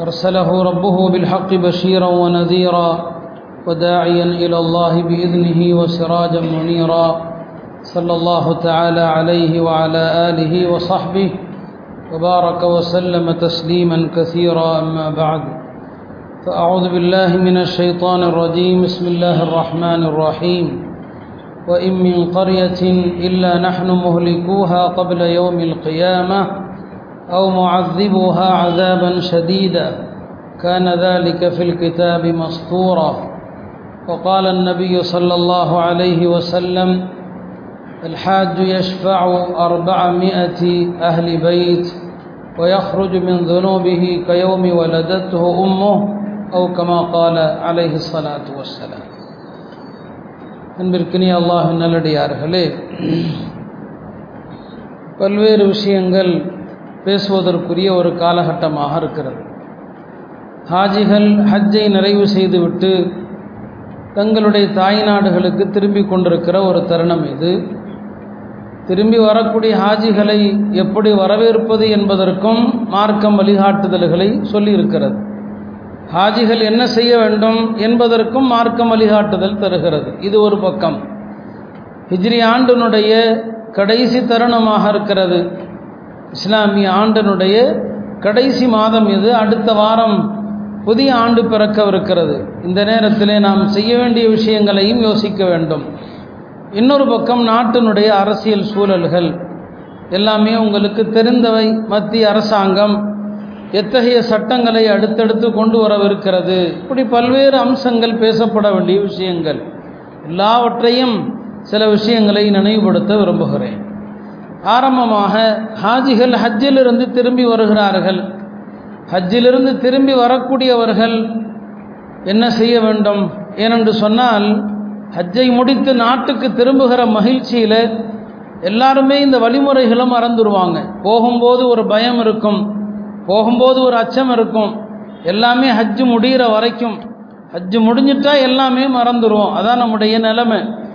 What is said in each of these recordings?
أرسله ربه بالحق بشيرا ونذيرا وداعيا إلى الله بإذنه وسراجا منيرا صلى الله تعالى عليه وعلى آله وصحبه وبارك وسلم تسليما كثيرا أما بعد فأعوذ بالله من الشيطان الرجيم بسم الله الرحمن الرحيم وإن من قرية إلا نحن مهلكوها قبل يوم القيامة أو معذبوها عذابا شديدا كان ذلك في الكتاب مسطورا وقال النبي صلى الله عليه وسلم الحاج يشفع أربعمائة أهل بيت ويخرج من ذنوبه كيوم ولدته أمه أو كما قال عليه الصلاة والسلام அன்பிற்கினிய அல்லாஹ் நல்லடியார்களே பல்வேறு விஷயங்கள் பேசுவதற்குரிய ஒரு காலகட்டமாக இருக்கிறது. ஹாஜிகள் ஹஜ்ஜை நிறைவு செய்துவிட்டு தங்களுடைய தாய் நாடுகளுக்கு திரும்பி கொண்டிருக்கிற ஒரு தருணம் இது. திரும்பி வரக்கூடிய ஹாஜிகளை எப்படி வரவேற்பது என்பதற்கும் மார்க்கம் வழிகாட்டுதல்களை சொல்லியிருக்கிறது. ஹாஜிகள் என்ன செய்ய வேண்டும் என்பதற்கும் மார்க்கம் வழிகாட்டுதல் தருகிறது. இது ஒரு பக்கம். ஹிஜ்ரி ஆண்டினுடைய கடைசி தருணமாக இருக்கிறது. இஸ்லாமிய ஆண்டினுடைய கடைசி மாதம் இது. அடுத்த வாரம் புதிய ஆண்டு பிறக்கவிருக்கிறது. இந்த நேரத்திலே நாம் செய்ய வேண்டிய விஷயங்களையும் யோசிக்க வேண்டும். இன்னொரு பக்கம் நாட்டினுடைய அரசியல் சூழல்கள். எல்லாமே உங்களுக்கு தெரிந்தவை. மத்திய அரசாங்கம் எத்தகைய சட்டங்களை அடுத்தடுத்து கொண்டு வரவிருக்கிறது. இப்படி பல்வேறு அம்சங்கள் பேசப்பட வேண்டிய விஷயங்கள். எல்லாவற்றையும் சில விஷயங்களை நினைவுபடுத்த விரும்புகிறேன். ஆரம்பமாக ஹாஜிகள் ஹஜ்ஜிலிருந்து திரும்பி வருகிறார்கள். ஹஜ்ஜிலிருந்து திரும்பி வரக்கூடியவர்கள் என்ன செய்ய வேண்டும்? ஏனென்று சொன்னால் ஹஜ்ஜை முடித்து நாட்டுக்கு திரும்புகிற மகிழ்ச்சியில் எல்லாருமே இந்த வழிமுறைகளும் மறந்துடுவாங்க. போகும்போது ஒரு பயம் இருக்கும். போகும்போது ஒரு அச்சம் இருக்கும். எல்லாமே ஹஜ்ஜு முடிகிற வரைக்கும். ஹஜ்ஜு முடிஞ்சிட்டா எல்லாமே மறந்துடுவோம். அதான் நம்முடைய நிலைமை.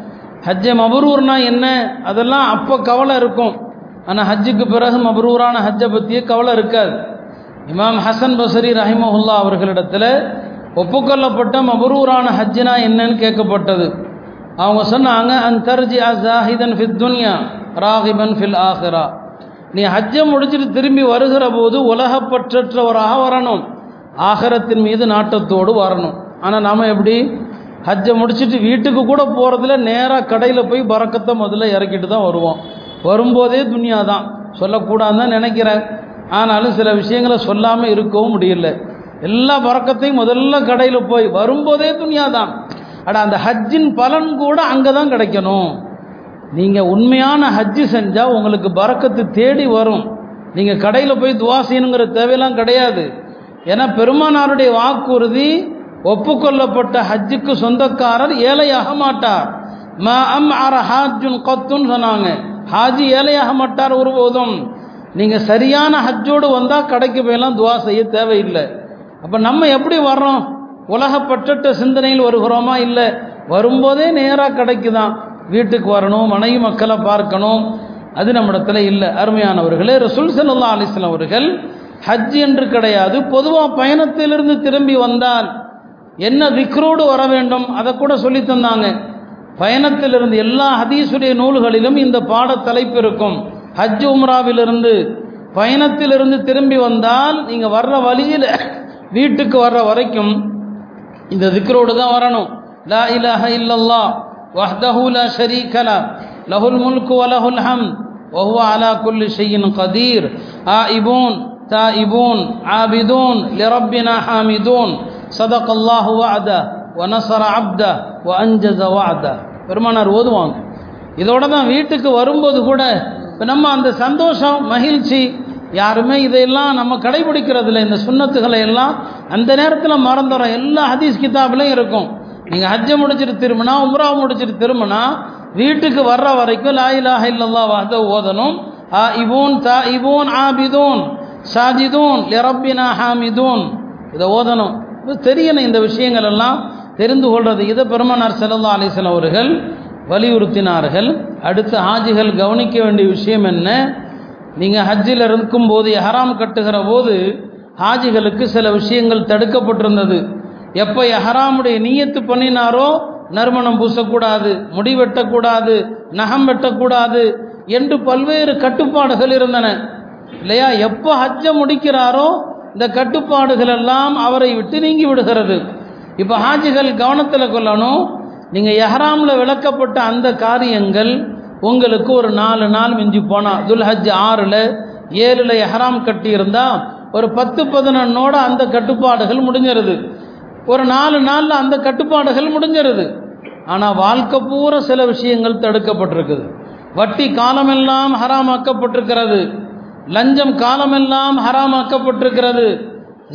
ஹஜ்ஜை மபரூர்னா என்ன? அதெல்லாம் அப்போ கவலை இருக்கும். ஆனால் ஹஜ்ஜுக்கு பிறகு மபரூரான ஹஜ்ஜை பற்றியே கவலை இருக்காது. இமாம் ஹசன் பசரி ரஹிமஹுல்லா அவர்களிடத்தில் ஒப்புக்கொள்ளப்பட்ட மபரூரான ஹஜ்ஜினா என்னன்னு கேட்கப்பட்டது. அவங்க சொன்னாங்க அந்தர்ஜி அசாஹிதன் ஃபித் துன்யா ராகிபன் ஃபில் ஆஹிரா நீ ஹஜ்ஜை முடிச்சுட்டு திரும்பி வருகிற போது உலகப்பற்றவராக வரணும். ஆகரத்தின் மீது நாட்டத்தோடு வரணும். ஆனால் நாம் எப்படி? ஹஜ்ஜை முடிச்சுட்டு வீட்டுக்கு கூட போகிறதுல நேராக கடையில் போய் பறக்கத்தை முதல்ல இறக்கிட்டு தான் வருவோம். வரும்போதே துனியா தான் சொல்லக்கூடாதுன்னு தான் நினைக்கிறேன். ஆனாலும் சில விஷயங்களை சொல்லாமல் இருக்கவும் முடியல. எல்லா பறக்கத்தையும் முதல்ல கடையில் போய் வரும்போதே துனியா தான் ஆனால் அந்த ஹஜ்ஜின் பலன் கூட அங்கே தான் கிடைக்கணும். நீங்கள் உண்மையான ஹஜ்ஜு செஞ்சால் உங்களுக்கு பறக்கத்து தேடி வரும். நீங்கள் கடையில் போய் துவா செய்யணுங்கிற தேவையெல்லாம் கிடையாது. ஏன்னா பெருமானாருடைய வாக்குறுதி ஒப்புக்கொள்ளப்பட்ட ஹஜ்ஜுக்கு சொந்தக்காரர் ஏழையாக மாட்டார். ம அம் அர ஹாஜுன் கத்துன்னு சொன்னாங்க. ஹாஜி ஏழையாக மாட்டார் ஒருபோதும். நீங்கள் சரியான ஹஜ்ஜோடு வந்தால் கடைக்கு போயெல்லாம் துவா செய்ய தேவையில்லை. அப்போ நம்ம எப்படி வர்றோம்? உலகப்பட்ட சிந்தனையில் வருகிறோமா? இல்லை. வரும்போதே நேராக கடைக்கு தான் வீட்டுக்கு வரணும் மனைவி மக்களை பார்க்கணும். அது நம்மிடத்தில் இல்லை. அருமையானவர்களே ரசூல் சல்லா அலிஸ்லாம் அவர்கள் ஹஜ் என்று கிடையாது பொதுவாக பயணத்திலிருந்து திரும்பி வந்தால் என்ன விக்ரோடு வர வேண்டும்? அதை கூட சொல்லி தந்தாங்க. பயணத்திலிருந்து எல்லா ஹதீஸுடைய நூல்களிலும் இந்த பாட தலைப்பு இருக்கும். ஹஜ் உம்ராவிலிருந்து பயணத்திலிருந்து திரும்பி வந்தால் நீங்கள் வர்ற வழியில் வீட்டுக்கு வர்ற வரைக்கும் இந்த திக்ரோடு தான் வரணும். லா இலஹ இல்லல்லா வஹ்தஹு லா ஷரீகலா லஹுல் முல்கு வ லஹுல் ஹம் வஹுவ அலா குல்லி ஷையின் கதீர் ஆஇபூன் தாஇபூன் ஆபிதூன் லிரப்பினா ஹாமிதூன். சதக் அல்லாஹு வாத வனசர அப்த வஞ்சத வாத பெருமானார் ஓதுவாங்க. இதோட தான் வீட்டுக்கு வரும்போது கூட இப்போ நம்ம அந்த சந்தோஷம் மகிழ்ச்சி யாருமே இதையெல்லாம் நம்ம கடைபிடிக்கிறது இல்லை இந்த சுண்ணத்துகளை எல்லாம் அந்த நேரத்தில் மறந்துடும் எல்லா ஹதீஸ் கிதாப்லையும் இருக்கும். நீங்கள் ஹஜ்ஜை முடிச்சுட்டு திரும்பினா உம்ரா முடிச்சுட்டு திரும்பினா வீட்டுக்கு வர்ற வரைக்கும் லாயிலாக இல்லல்லா வாத ஓதனும் ஆ இபூன் தா இபூன் ஆபிதூன் சாஜிதூன் லெரப்பினா ஹாமிதூன். இதை ஓதணும். தெரியணும் இந்த விஷயங்கள் எல்லாம் தெரிந்து கொள்வது இதை பெருமனார் செல்லல்லா அலிஸ்லாம் அவர்கள் வலியுறுத்தினார்கள். அடுத்து ஹாஜிகள் கவனிக்க வேண்டிய விஷயம் என்ன? நீங்கள் ஹஜ்ஜில் இருக்கும்போது எஹராம் கட்டுகிற போது ஹாஜிகளுக்கு சில விஷயங்கள் தடுக்கப்பட்டிருந்தது. எப்போ எஹராமுடைய நீயத்து பண்ணினாரோ நறுமணம் பூசக்கூடாது முடி வெட்டக்கூடாது நகம் வெட்டக்கூடாது என்று பல்வேறு கட்டுப்பாடுகள் இருந்தன. இல்லையா? எப்போ ஹஜ்ஜை முடிக்கிறாரோ இந்த கட்டுப்பாடுகள் எல்லாம் அவரை விட்டு நீங்கி விடுகிறது. இப்போ ஹாஜிகள் கவனத்தில் கொள்ளணும். நீங்கள் எஹராமில் விளக்கப்பட்ட அந்த காரியங்கள் உங்களுக்கு ஒரு நாலு நாள் மிஞ்சி போனால் துல்ஹஜ் ஆறில் ஏழில் எஹராம் கட்டியிருந்தால் ஒரு பத்து பதினொன்னோட அந்த கட்டுப்பாடுகள் முடிஞ்சிருது. ஒரு நாலு நாளில் அந்த கட்டுப்பாடுகள் முடிஞ்சிருது. ஆனால் வாழ்க்கை பூரா சில விஷயங்கள் தடுக்கப்பட்டிருக்குது. வட்டி காலமெல்லாம் ஹராமாக்கப்பட்டிருக்கிறது. லஞ்சம் காலமெல்லாம் ஹராமாக்கப்பட்டிருக்கிறது.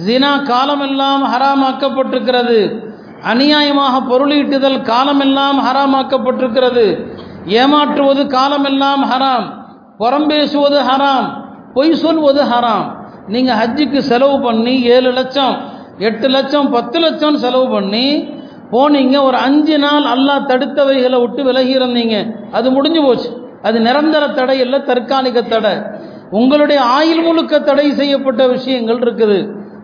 ஜினா காலமெல்லாம் ஹராமாக்கப்பட்டிருக்கிறது. அநியாயமாக பொருளீட்டுதல் காலமெல்லாம் ஹராமாக்கப்பட்டிருக்கிறது. ஏமாற்றுவது காலமெல்லாம் ஹராம். புறம் பேசுவது ஹராம். பொய் சொல்வது ஹராம். நீங்கள் ஹஜ்ஜுக்கு செலவு பண்ணி ஏழு லட்சம் எட்டு லட்சம் பத்து லட்சம் செலவு பண்ணி போனீங்க ஒரு அஞ்சு நாள் அல்லாஹ் தடுத்தவைகளை விட்டு விலகி இருந்தீங்க. அது முடிஞ்சு போச்சு. அது நிரந்தர தடை இல்லை தற்காலிக தடை. உங்களுடைய ஆயுள் முழுக்க தடை செய்யப்பட்ட விஷயங்கள் இருக்குது.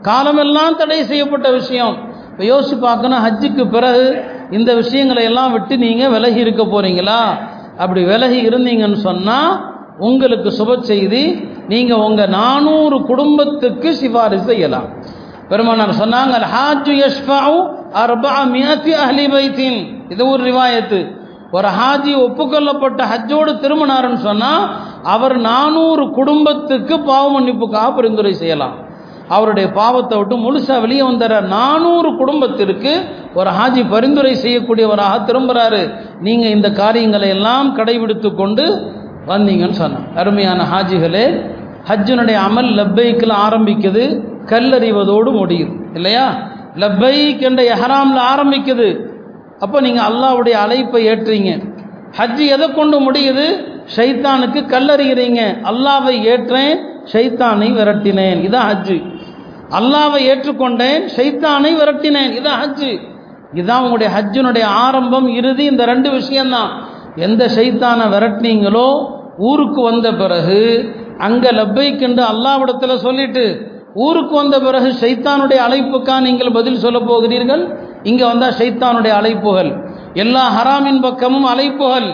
காலமெல்லாம் தடை செய்யப்பட்ட விஷயம். இப்போ யோசிச்சு பார்க்கணும் ஹஜ்ஜுக்கு பிறகு இந்த விஷயங்களை எல்லாம் விட்டு நீங்கள் விலகி இருக்க போறீங்களா? அப்படி விலகி இருந்தீங்கன்னு சொன்னால் உங்களுக்கு சுப செய்தி நீங்கள் உங்கள் நானூறு குடும்பத்துக்கு சிபாரிசு செய்யலாம். பெருமானார் சொன்னாங்க ஹாஜு யஷ்ஃபாவு அர்பா மியாத்தி அஹ்லி பைத்தின். இது ஒரு ரிவாயத்து. ஒரு ஹாஜி ஒப்புக்கொள்ளப்பட்ட ஹஜ்ஜோடு திரும்பினாருன்னு சொன்னால் அவர் நானூறு குடும்பத்துக்கு பாவ மன்னிப்புக்காக பரிந்துரை செய்யலாம். அவருடைய பாவத்தை விட்டு முழுசாக வெளியே வந்துற நானூறு குடும்பத்திற்கு ஒரு ஹாஜி பரிந்துரை செய்யக்கூடியவராக திரும்புகிறாரு நீங்கள் இந்த காரியங்களை எல்லாம் கடைபிடித்து கொண்டு வந்தீங்கன்னு சொன்னான் அருமையான ஹாஜிகளே ஹஜ்ஜனுடைய அமல் லப்பைக்கில் ஆரம்பிக்குது கல்லறிவதோடு முடியும். இல்லையா? லப்பைக் என்ற எஹராமில் ஆரம்பிக்குது. அப்போ நீங்கள் அல்லாவுடைய அழைப்பை ஏற்றீங்க ஹஜ்ஜு எதை கொண்டு முடியுது? ஷைத்தானுக்கு கல்லறிகிறீங்க. அல்லாவை ஏற்றேன் ஷைத்தானை விரட்டினேன். இதான் ஹஜ்ஜு அல்லாவை ஏற்றுக்கொண்டேன் ஷைத்தானை விரட்டினேன். இதான் ஹஜ்ஜு இதுதான் உங்களுடைய ஹஜ்ஜினுடைய ஆரம்பம் இறுதி. இந்த ரெண்டு விஷயம்தான். எந்த ஷைத்தானை விரட்டினீங்களோ ஊருக்கு வந்த பிறகு அங்கே லப்பைக்கென்று அல்லாவிடத்தில் சொல்லிட்டு ஊருக்கு வந்த பிறகு ஷைத்தானுடைய அழைப்புக்கா நீங்கள் பதில் சொல்ல போகிறீர்கள்? இங்கே வந்தால் ஷைத்தானுடைய அழைப்புகள். எல்லா ஹராமின் பக்கமும் அழைப்புகள்.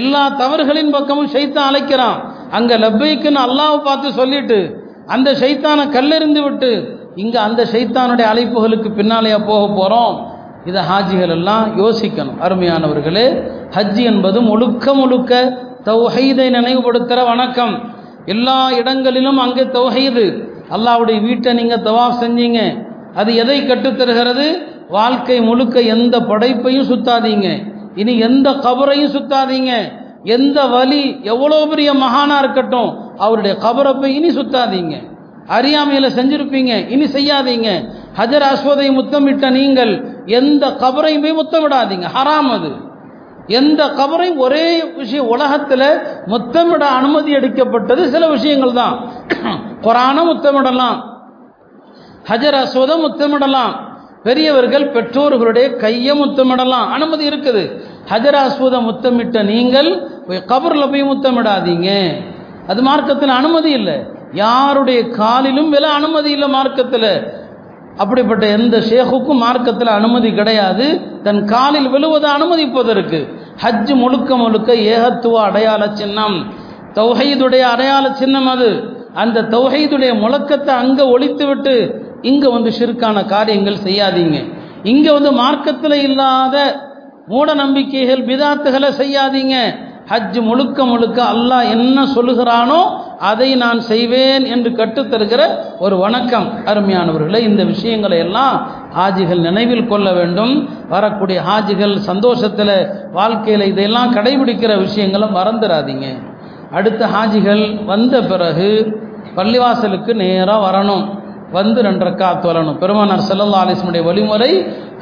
எல்லா தவறுகளின் பக்கமும் ஷைத்தான் அழைக்கிறான். அங்கே லப்பைக்குன்னு அல்லாவை பார்த்து சொல்லிட்டு அந்த ஷைத்தானை கல்லெறிந்து விட்டு இங்கே அந்த ஷைத்தானுடைய அழைப்புகளுக்கு பின்னாலேயே போக போகிறோம் இதை ஹாஜிகள் எல்லாம் யோசிக்கணும். அருமையானவர்களே ஹஜ்ஜி என்பது முழுக்க முழுக்க தௌஹீதை நினைவுபடுத்துகிற வணக்கம். எல்லா இடங்களிலும் அங்கே தௌஹீது. அல்லாவுடைய வீட்டை நீங்கள் தவாஃப் செஞ்சீங்க. அது எதை கற்றுத்தருகிறது? வாழ்க்கை முழுக்க எந்த படைப்பையும் சுத்தாதீங்க. இனி எந்த கபரையும் சுத்தாதீங்க. எந்த வலி எவ்வளோ பெரிய மகானா இருக்கட்டும் அவருடைய கபரை போய் இனி சுத்தாதீங்க. அறியாமையில் செஞ்சிருப்பீங்க இனி செய்யாதீங்க. ஹஜர் அஸ்வதை முத்தமிட்ட நீங்கள் எந்த கபரையும் போய் முத்தமிடாதீங்க ஹராம் அது. எந்த கபரையும் ஒரே விஷயம் உலகத்தில் முத்தமிட அனுமதி அளிக்கப்பட்டது சில விஷயங்கள் தான். குரான முத்தமிடலாம் ஹஜர் அஸ்வதை முத்தமிடலாம் பெரியவர்கள் பெற்றோர்களுடைய கையை முத்தமிடலாம். அனுமதி இருக்குது. ஹஜர் முத்தமிட்ட நீங்கள் கபரில் போய் முத்தமிடாதீங்க. அது மார்க்கத்தில் அனுமதி இல்லை. யாருடைய காலிலும் வில அனுமதி இல்லை மார்க்கத்தில். அப்படிப்பட்ட எந்த ஷேகுக்கும் மார்க்கத்தில் அனுமதி கிடையாது. தன் காலில் விழுவதை அனுமதிப்பதற்கு. ஹஜ் முழுக்க முழுக்க ஏகத்துவ அடையாள சின்னம். தௌஹீதுடைய அடையாள சின்னம் அது. அந்த தௌஹீதுடைய முழக்கத்தை அங்கே ஒழித்துவிட்டு இங்கே வந்து ஷிர்கான காரியங்கள் செய்யாதீங்க. இங்கே வந்து மார்க்கத்தில் இல்லாத மூட நம்பிக்கைகள் விதாத்துகளை செய்யாதீங்க. ஹஜ் முழுக்க முழுக்க அல்லாஹ் என்ன சொல்லுகிறானோ அதை நான் செய்வேன் என்று கற்றுத்தருகிற ஒரு வணக்கம். அருமையானவர்களே இந்த விஷயங்களை எல்லாம் ஹாஜிகள் நினைவில் கொள்ள வேண்டும். வரக்கூடிய ஹாஜிகள் சந்தோஷத்தில் வாழ்க்கையில் இதையெல்லாம் கடைபிடிக்கிற விஷயங்களை மறந்துடாதீங்க அடுத்த ஹாஜிகள் வந்த பிறகு பள்ளிவாசலுக்கு நேராக வரணும். வந்து ரெண்டு ரக்காத் தொழணும் பெருமானார் செல்லல்லா அலிஸ்மனுடைய வழிமுறை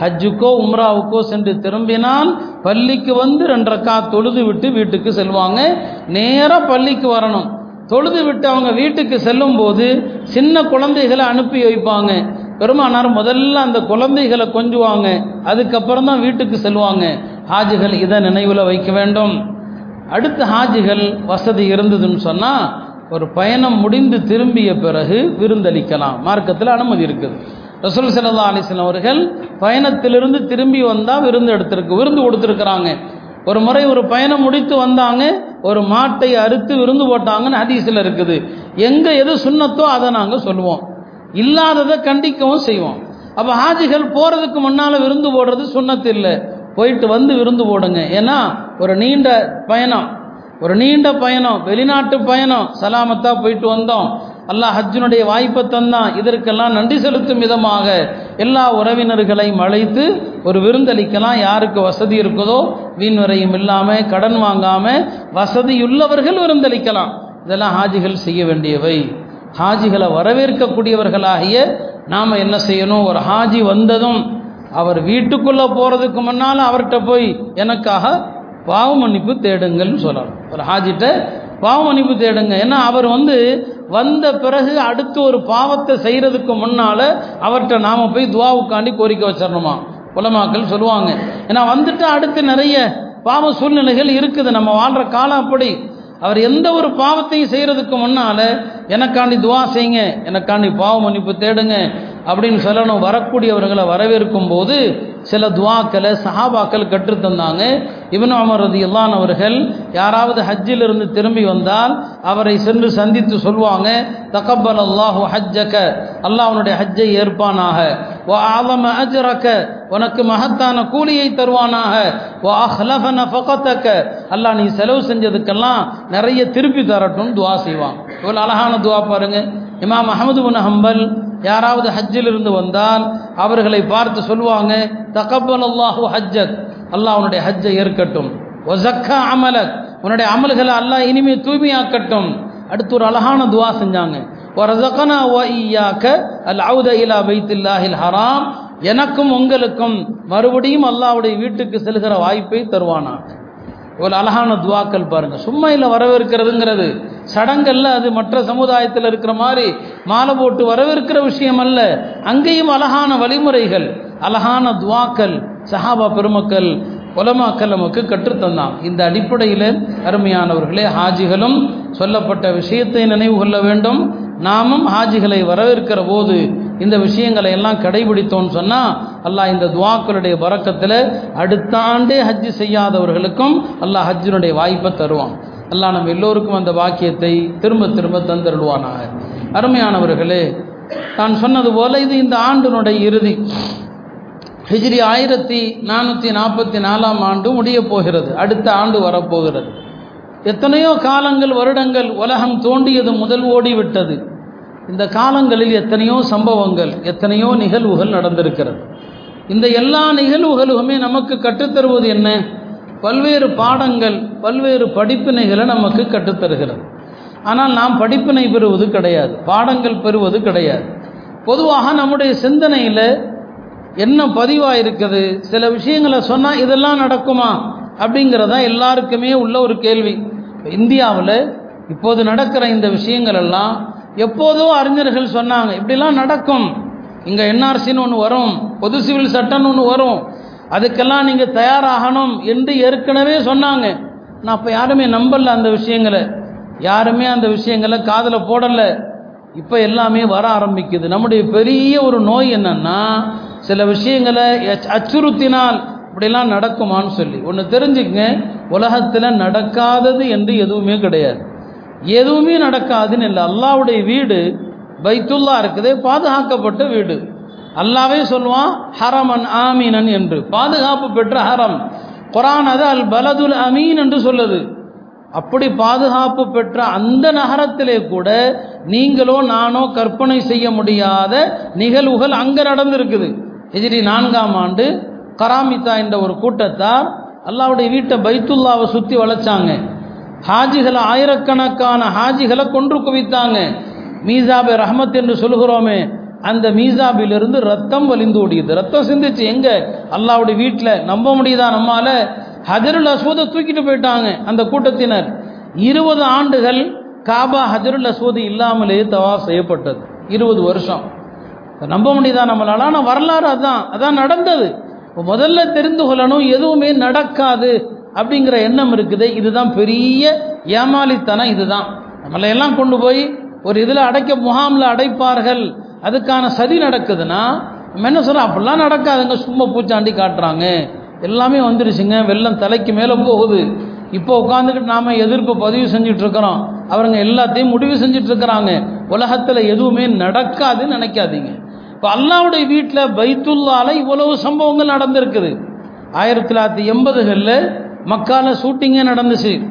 ஹஜ்ஜுக்கோ உம்ராவுக்கோ சென்று திரும்பினால் பள்ளிக்கு வந்து ரெண்டு ரக்காத் தொழுது விட்டு வீட்டுக்கு செல்வாங்க. நேராக பள்ளிக்கு வரணும். தொழுது விட்டு அவங்க வீட்டுக்கு செல்லும் போது சின்ன குழந்தைகளை அனுப்பி வைப்பாங்க. பெருமானார் முதல்ல அந்த குழந்தைகளை கொஞ்சுவாங்க. அதுக்கப்புறம் தான் வீட்டுக்கு செல்வாங்க. ஹாஜிகள் இதை நினைவில் வைக்க வேண்டும். அடுத்து ஹாஜிகள் வசதி இருந்ததுன்னு சொன்னால் ஒரு பயணம் முடிந்து திரும்பிய பிறகு விருந்தளிக்கலாம். மார்க்கத்தில் அனுமதி இருக்குது. ரசூல் சல்லா அலிஸ்லாம் அவர்கள் பயணத்திலிருந்து திரும்பி வந்தால் விருந்து எடுத்திருக்கு விருந்து கொடுத்துருக்குறாங்க. ஒரு முறை ஒரு பயணம் முடித்து வந்தாங்க ஒரு மாட்டை அறுத்து விருந்து போட்டாங்கன்னு ஹதீஸில் இருக்குது. எங்கே எது சுண்ணத்தோ அதை நாங்கள் சொல்லுவோம். இல்லாததை கண்டிக்கவும் செய்வோம். அப்போ ஹாஜிகள் போகிறதுக்கு முன்னால் விருந்து போடுறது சுண்ணத்து இல்லை. போயிட்டு வந்து விருந்து போடுங்க. ஏன்னா ஒரு நீண்ட பயணம். ஒரு நீண்ட பயணம் வெளிநாட்டு பயணம் சலாமத்தாக போயிட்டு வந்தோம். அல்லாஹ் ஹஜ்ஜினுடைய வாய்ப்பை தந்தான் இதற்கெல்லாம் நன்றி செலுத்தும் விதமாக எல்லா உறவினர்களையும் அழைத்து ஒரு விருந்தளிக்கலாம். யாருக்கு வசதி இருக்குதோ வீண்வரையும் இல்லாமல் கடன் வாங்காமல் வசதியுள்ளவர்கள் விருந்தளிக்கலாம். இதெல்லாம் ஹாஜிகள் செய்ய வேண்டியவை. ஹாஜிகளை வரவேற்கக்கூடியவர்களாகிய நாம் என்ன செய்யணும்? ஒரு ஹாஜி வந்ததும் அவர் வீட்டுக்குள்ளே போகிறதுக்கு முன்னால் அவர்கிட்ட போய் எனக்காக பாவ மன்னிப்பு தேடுங்கள்னு சொல்லணும். ஒரு ஹாஜிட்ட பாவ மன்னிப்பு தேடுங்க. ஏன்னா அவர் வந்து வந்த பிறகு அடுத்து ஒரு பாவத்தை செய்கிறதுக்கு முன்னால் அவர்கிட்ட நாம் போய் துவாவுக்காண்டி கோரிக்கை வச்சிடணுமா உலமாக்கள் சொல்லுவாங்க. ஏன்னா வந்துட்டு அடுத்து நிறைய பாவ சூழ்நிலைகள் இருக்குது. நம்ம வாழ்கிற காலம் அப்படி. அவர் எந்த ஒரு பாவத்தையும் செய்கிறதுக்கு முன்னால் எனக்காண்டி துவா செய்யுங்க. எனக்காண்டி பாவ மன்னிப்பு தேடுங்க. அப்படின்னு சொல்லணும். வரக்கூடியவர்களை வரவேற்கும் போது சில துவாக்களை சஹாபாக்கள் கற்றுத்தந்தாங்க. இவன் அமர் ரதி இல்லான் அவர்கள் யாராவது ஹஜ்ஜிலிருந்து திரும்பி வந்தால் அவரை சென்று சந்தித்து சொல்லுவாங்க தகப்பல் அல்லாஹு ஹஜ்ஜக அல்லாஹ் அவனுடைய ஹஜ்ஜை ஏற்பானாக. ஓ ஆலம அஜ்ரக்க உனக்கு மகத்தான கூலியை தருவானாக. ஓ அஹ்லஃபன ஃபகத்தக்க அல்லாஹ் நீ செலவு செஞ்சதுக்கெல்லாம் நிறைய திருப்பி தரட்டும் துவா செய்வான். இவ்வளோ அழகான துவா பாருங்க. இமாம் அஹமது உன் ஹம்பல் யாராவது ஹஜ்ஜிலிருந்து வந்தால் அவர்களை பார்த்து சொல்லுவாங்க தகப்பல் அல்லாஹு ஹஜ்ஜக் அல்லாஹ் உன்னுடைய ஹஜ்ஜை ஏற்கட்டும். ஒசக்கா அமலக். உன்னுடைய அமல்களை அல்லாஹ் இனிமே தூய்மையாக்கட்டும். அடுத்து ஒரு அழகான துவா செஞ்சாங்க. ஒரசகனா ஒ ஈயாக்க அல் அவுத இலா ஹராம். எனக்கும் உங்களுக்கும் மறுபடியும் அல்லாவுடைய வீட்டுக்கு செல்கிற வாய்ப்பை தருவானாங்க ஒரு அழகான துவாக்கள் பாருங்க. சும்மா இல்லை வரவேற்கிறதுங்கிறது. சடங்கல்ல அது மற்ற சமுதாயத்தில் இருக்கிற மாதிரி மாலை போட்டு வரவேற்கிற விஷயம் அல்ல. அங்கேயும் அழகான வழிமுறைகள் அழகான துவாக்கள் சஹாபா பெருமக்கள் உலமாக்கள் நமக்கு கற்றுத்தந்தான். இந்த அடிப்படையில் அருமையானவர்களே ஹாஜிகளும் சொல்லப்பட்ட விஷயத்தை நினைவு கொள்ள வேண்டும். நாமும் ஹாஜிகளை வரவேற்கிற போது இந்த விஷயங்களை எல்லாம் கடைபிடித்தோம்னு சொன்னால் அல்லாஹ் இந்த துவாக்களுடைய வரக்கத்தில் அடுத்த ஆண்டே ஹஜ்ஜு செய்யாதவர்களுக்கும் அல்லாஹ் ஹஜ்ஜினுடைய வாய்ப்பை தருவான். அல்லாஹ் நம்ம எல்லோருக்கும் அந்த வாக்கியத்தை திரும்ப திரும்ப தந்தருள்வானாக. அருமையானவர்களே நான் சொன்னது போல இது இந்த ஆண்டினுடைய இறுதி. ஹிஜ்ரி ஆயிரத்தி நானூற்றி நாற்பத்தி நாலாம் ஆண்டு முடிய போகிறது. அடுத்த ஆண்டு வரப்போகிறது. எத்தனையோ காலங்கள் வருடங்கள் உலகம் தோண்டியது முதல் ஓடிவிட்டது. இந்த காலங்களில் எத்தனையோ சம்பவங்கள் எத்தனையோ நிகழ்வுகள் நடந்திருக்கிறது. இந்த எல்லா நிகழ்வுகளுமே நமக்கு கற்றுத்தருவது என்ன? பல்வேறு பாடங்கள் பல்வேறு படிப்பினைகளை நமக்கு கற்றுத்தருகிறது. ஆனால் நாம் படிப்பினை பெறுவது கிடையாது. பாடங்கள் பெறுவது கிடையாது. பொதுவாக நம்முடைய சிந்தனையில் என்ன பதிவாக இருக்குது சில விஷயங்களை சொன்னால் இதெல்லாம் நடக்குமா? அப்படிங்கிறதா எல்லாருக்குமே உள்ள ஒரு கேள்வி. இந்தியாவில் இப்போது நடக்கிற இந்த விஷயங்கள் எல்லாம் எப்போதோ அறிஞர்கள் சொன்னாங்க இப்படிலாம் நடக்கும். இங்கே என்ஆர்சின்னு ஒன்று வரும் பொது சிவில் சட்டம்னு ஒன்று வரும். அதுக்கெல்லாம் நீங்கள் தயாராகணும் என்று ஏற்கனவே சொன்னாங்க. நான் அப்போ யாருமே நம்பல அந்த விஷயங்களை. யாருமே அந்த விஷயங்களை காதில் போடலை. இப்போ எல்லாமே வர ஆரம்பிக்குது. நம்முடைய பெரிய ஒரு நோய் என்னன்னா சில விஷயங்களை அச்சுறுத்தினால் இப்படிலாம் நடக்குமான்னு சொல்லி. ஒன்று தெரிஞ்சுக்கங்க உலகத்தில் நடக்காதது என்று எதுவுமே கிடையாது. எதுவுமே நடக்காதுன்னு இல்லை. அல்லாவுடைய வீடு பைத்துல்லா இருக்குது பாதுகாக்கப்பட்ட வீடு. அல்லாவே சொல்லுவான் ஹரமன் ஆமீனன் என்று. பாதுகாப்பு பெற்ற ஹரம். குரான் அது அல் பலதுல் அமீன் என்று சொல்லுது. அப்படி பாதுகாப்பு பெற்ற அந்த நகரத்திலே கூட நீங்களோ நானோ கற்பனை செய்ய முடியாத நிகழ்வுகள் அங்கே நடந்திருக்குது. எதிரி நான்காம் ஆண்டு கராமித்தா என்ற ஒரு கூட்டத்தார் அல்லாவுடைய வீட்டை பைத்துல்லாவை சுற்றி வளைச்சாங்க. ஹாஜிகளை ஆயிரக்கணக்கான ஹாஜிகளை கொன்று குவித்தாங்க. மீசாபே ரஹமத் என்று சொல்கிறோமே அந்த மீசாபிலிருந்து ரத்தம் வலிந்து ஓடியது. ரத்தம் சிந்திச்சு எங்க? அல்லாவுடைய வீட்டில் நம்ப முடியுதா நம்மால? ஹஜருல் அஸ்வதை தூக்கிட்டு போயிட்டாங்க அந்த கூட்டத்தினர். இருபது ஆண்டுகள் காபா ஹஜருல் அஸ்வதி இல்லாமலேயே தவா செய்யப்பட்டது. இருபது வருஷம். நம்ப முடியுதா நம்மளால்? ஆனால் வரலாறு அதுதான் அதான் நடந்தது. இப்போ முதல்ல தெரிந்து கொள்ளணும் எதுவுமே நடக்காது அப்படிங்கிற எண்ணம் இருக்குது. இதுதான் பெரிய ஏமாளித்தனம் இதுதான். நம்மளையெல்லாம் கொண்டு போய் ஒரு இதில் அடைக்க முகாமில் அடைப்பார்கள். அதுக்கான சதி நடக்குதுன்னா நம்ம என்ன சொல்கிறோம் அப்படிலாம் நடக்காதுங்க. சும்மா பூச்சாண்டி காட்டுறாங்க. எல்லாமே வந்துருச்சுங்க. வெள்ளம் தலைக்கு மேலே போகுது. இப்போ உட்காந்துக்கிட்டு நாம் எதிர்ப்பு பதிவு செஞ்சுட்டு இருக்கிறோம் அவருங்க எல்லாத்தையும் முடிவு செஞ்சுட்டு இருக்கிறாங்க உலகத்தில் எதுவுமே நடக்காதுன்னு நினைக்காதீங்க. இப்போ அல்லாவுடைய வீட்டில் பைத்துல்லால இவ்வளவு சம்பவங்கள் நடந்திருக்குது. ஆயிரத்தி தொள்ளாயிரத்தி எண்பதுகளில் மக்கால ஷூட்டிங்கே நடந்துச்சு.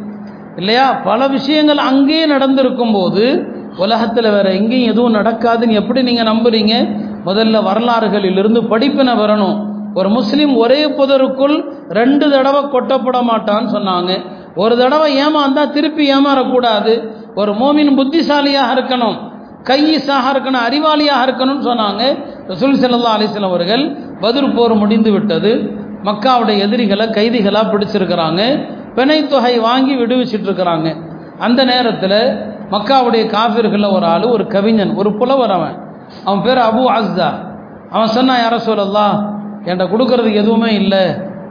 இல்லையா? பல விஷயங்கள் அங்கேயே நடந்திருக்கும் போது உலகத்தில் வேற எங்கேயும் எதுவும் நடக்காதுன்னு எப்படி நீங்கள் நம்புறீங்க? முதல்ல வரலாறுகளிலிருந்து படிப்பினை வரணும். ஒரு முஸ்லீம் ஒரே புதருக்குள் ரெண்டு தடவை கொட்டப்பட மாட்டான்னு சொன்னாங்க. ஒரு தடவை ஏமாந்தா திருப்பி ஏமாறக்கூடாது. ஒரு மோமின் புத்திசாலியாக இருக்கணும். கையிசாக இருக்கணும் அறிவாளியாக இருக்கணும்னு சொன்னாங்க. ரசூல் செல்லா அலிஸ்லாம் அவர்கள் பதில் போர் முடிந்து விட்டது. மக்காவுடைய எதிரிகளை கைதிகளாக பிடிச்சிருக்கிறாங்க. பிணை தொகை வாங்கி விடுவிச்சிட்டு இருக்கிறாங்க. அந்த நேரத்தில் மக்காவுடைய காஃபிர்களில் ஒரு ஆள் ஒரு கவிஞன் ஒரு புலவர் அவன். அவன் பேர் அபு அஸ்தா. அவன் சொன்னான் யார சொல்லலாம் என்கிட்ட கொடுக்கறதுக்கு எதுவுமே இல்லை.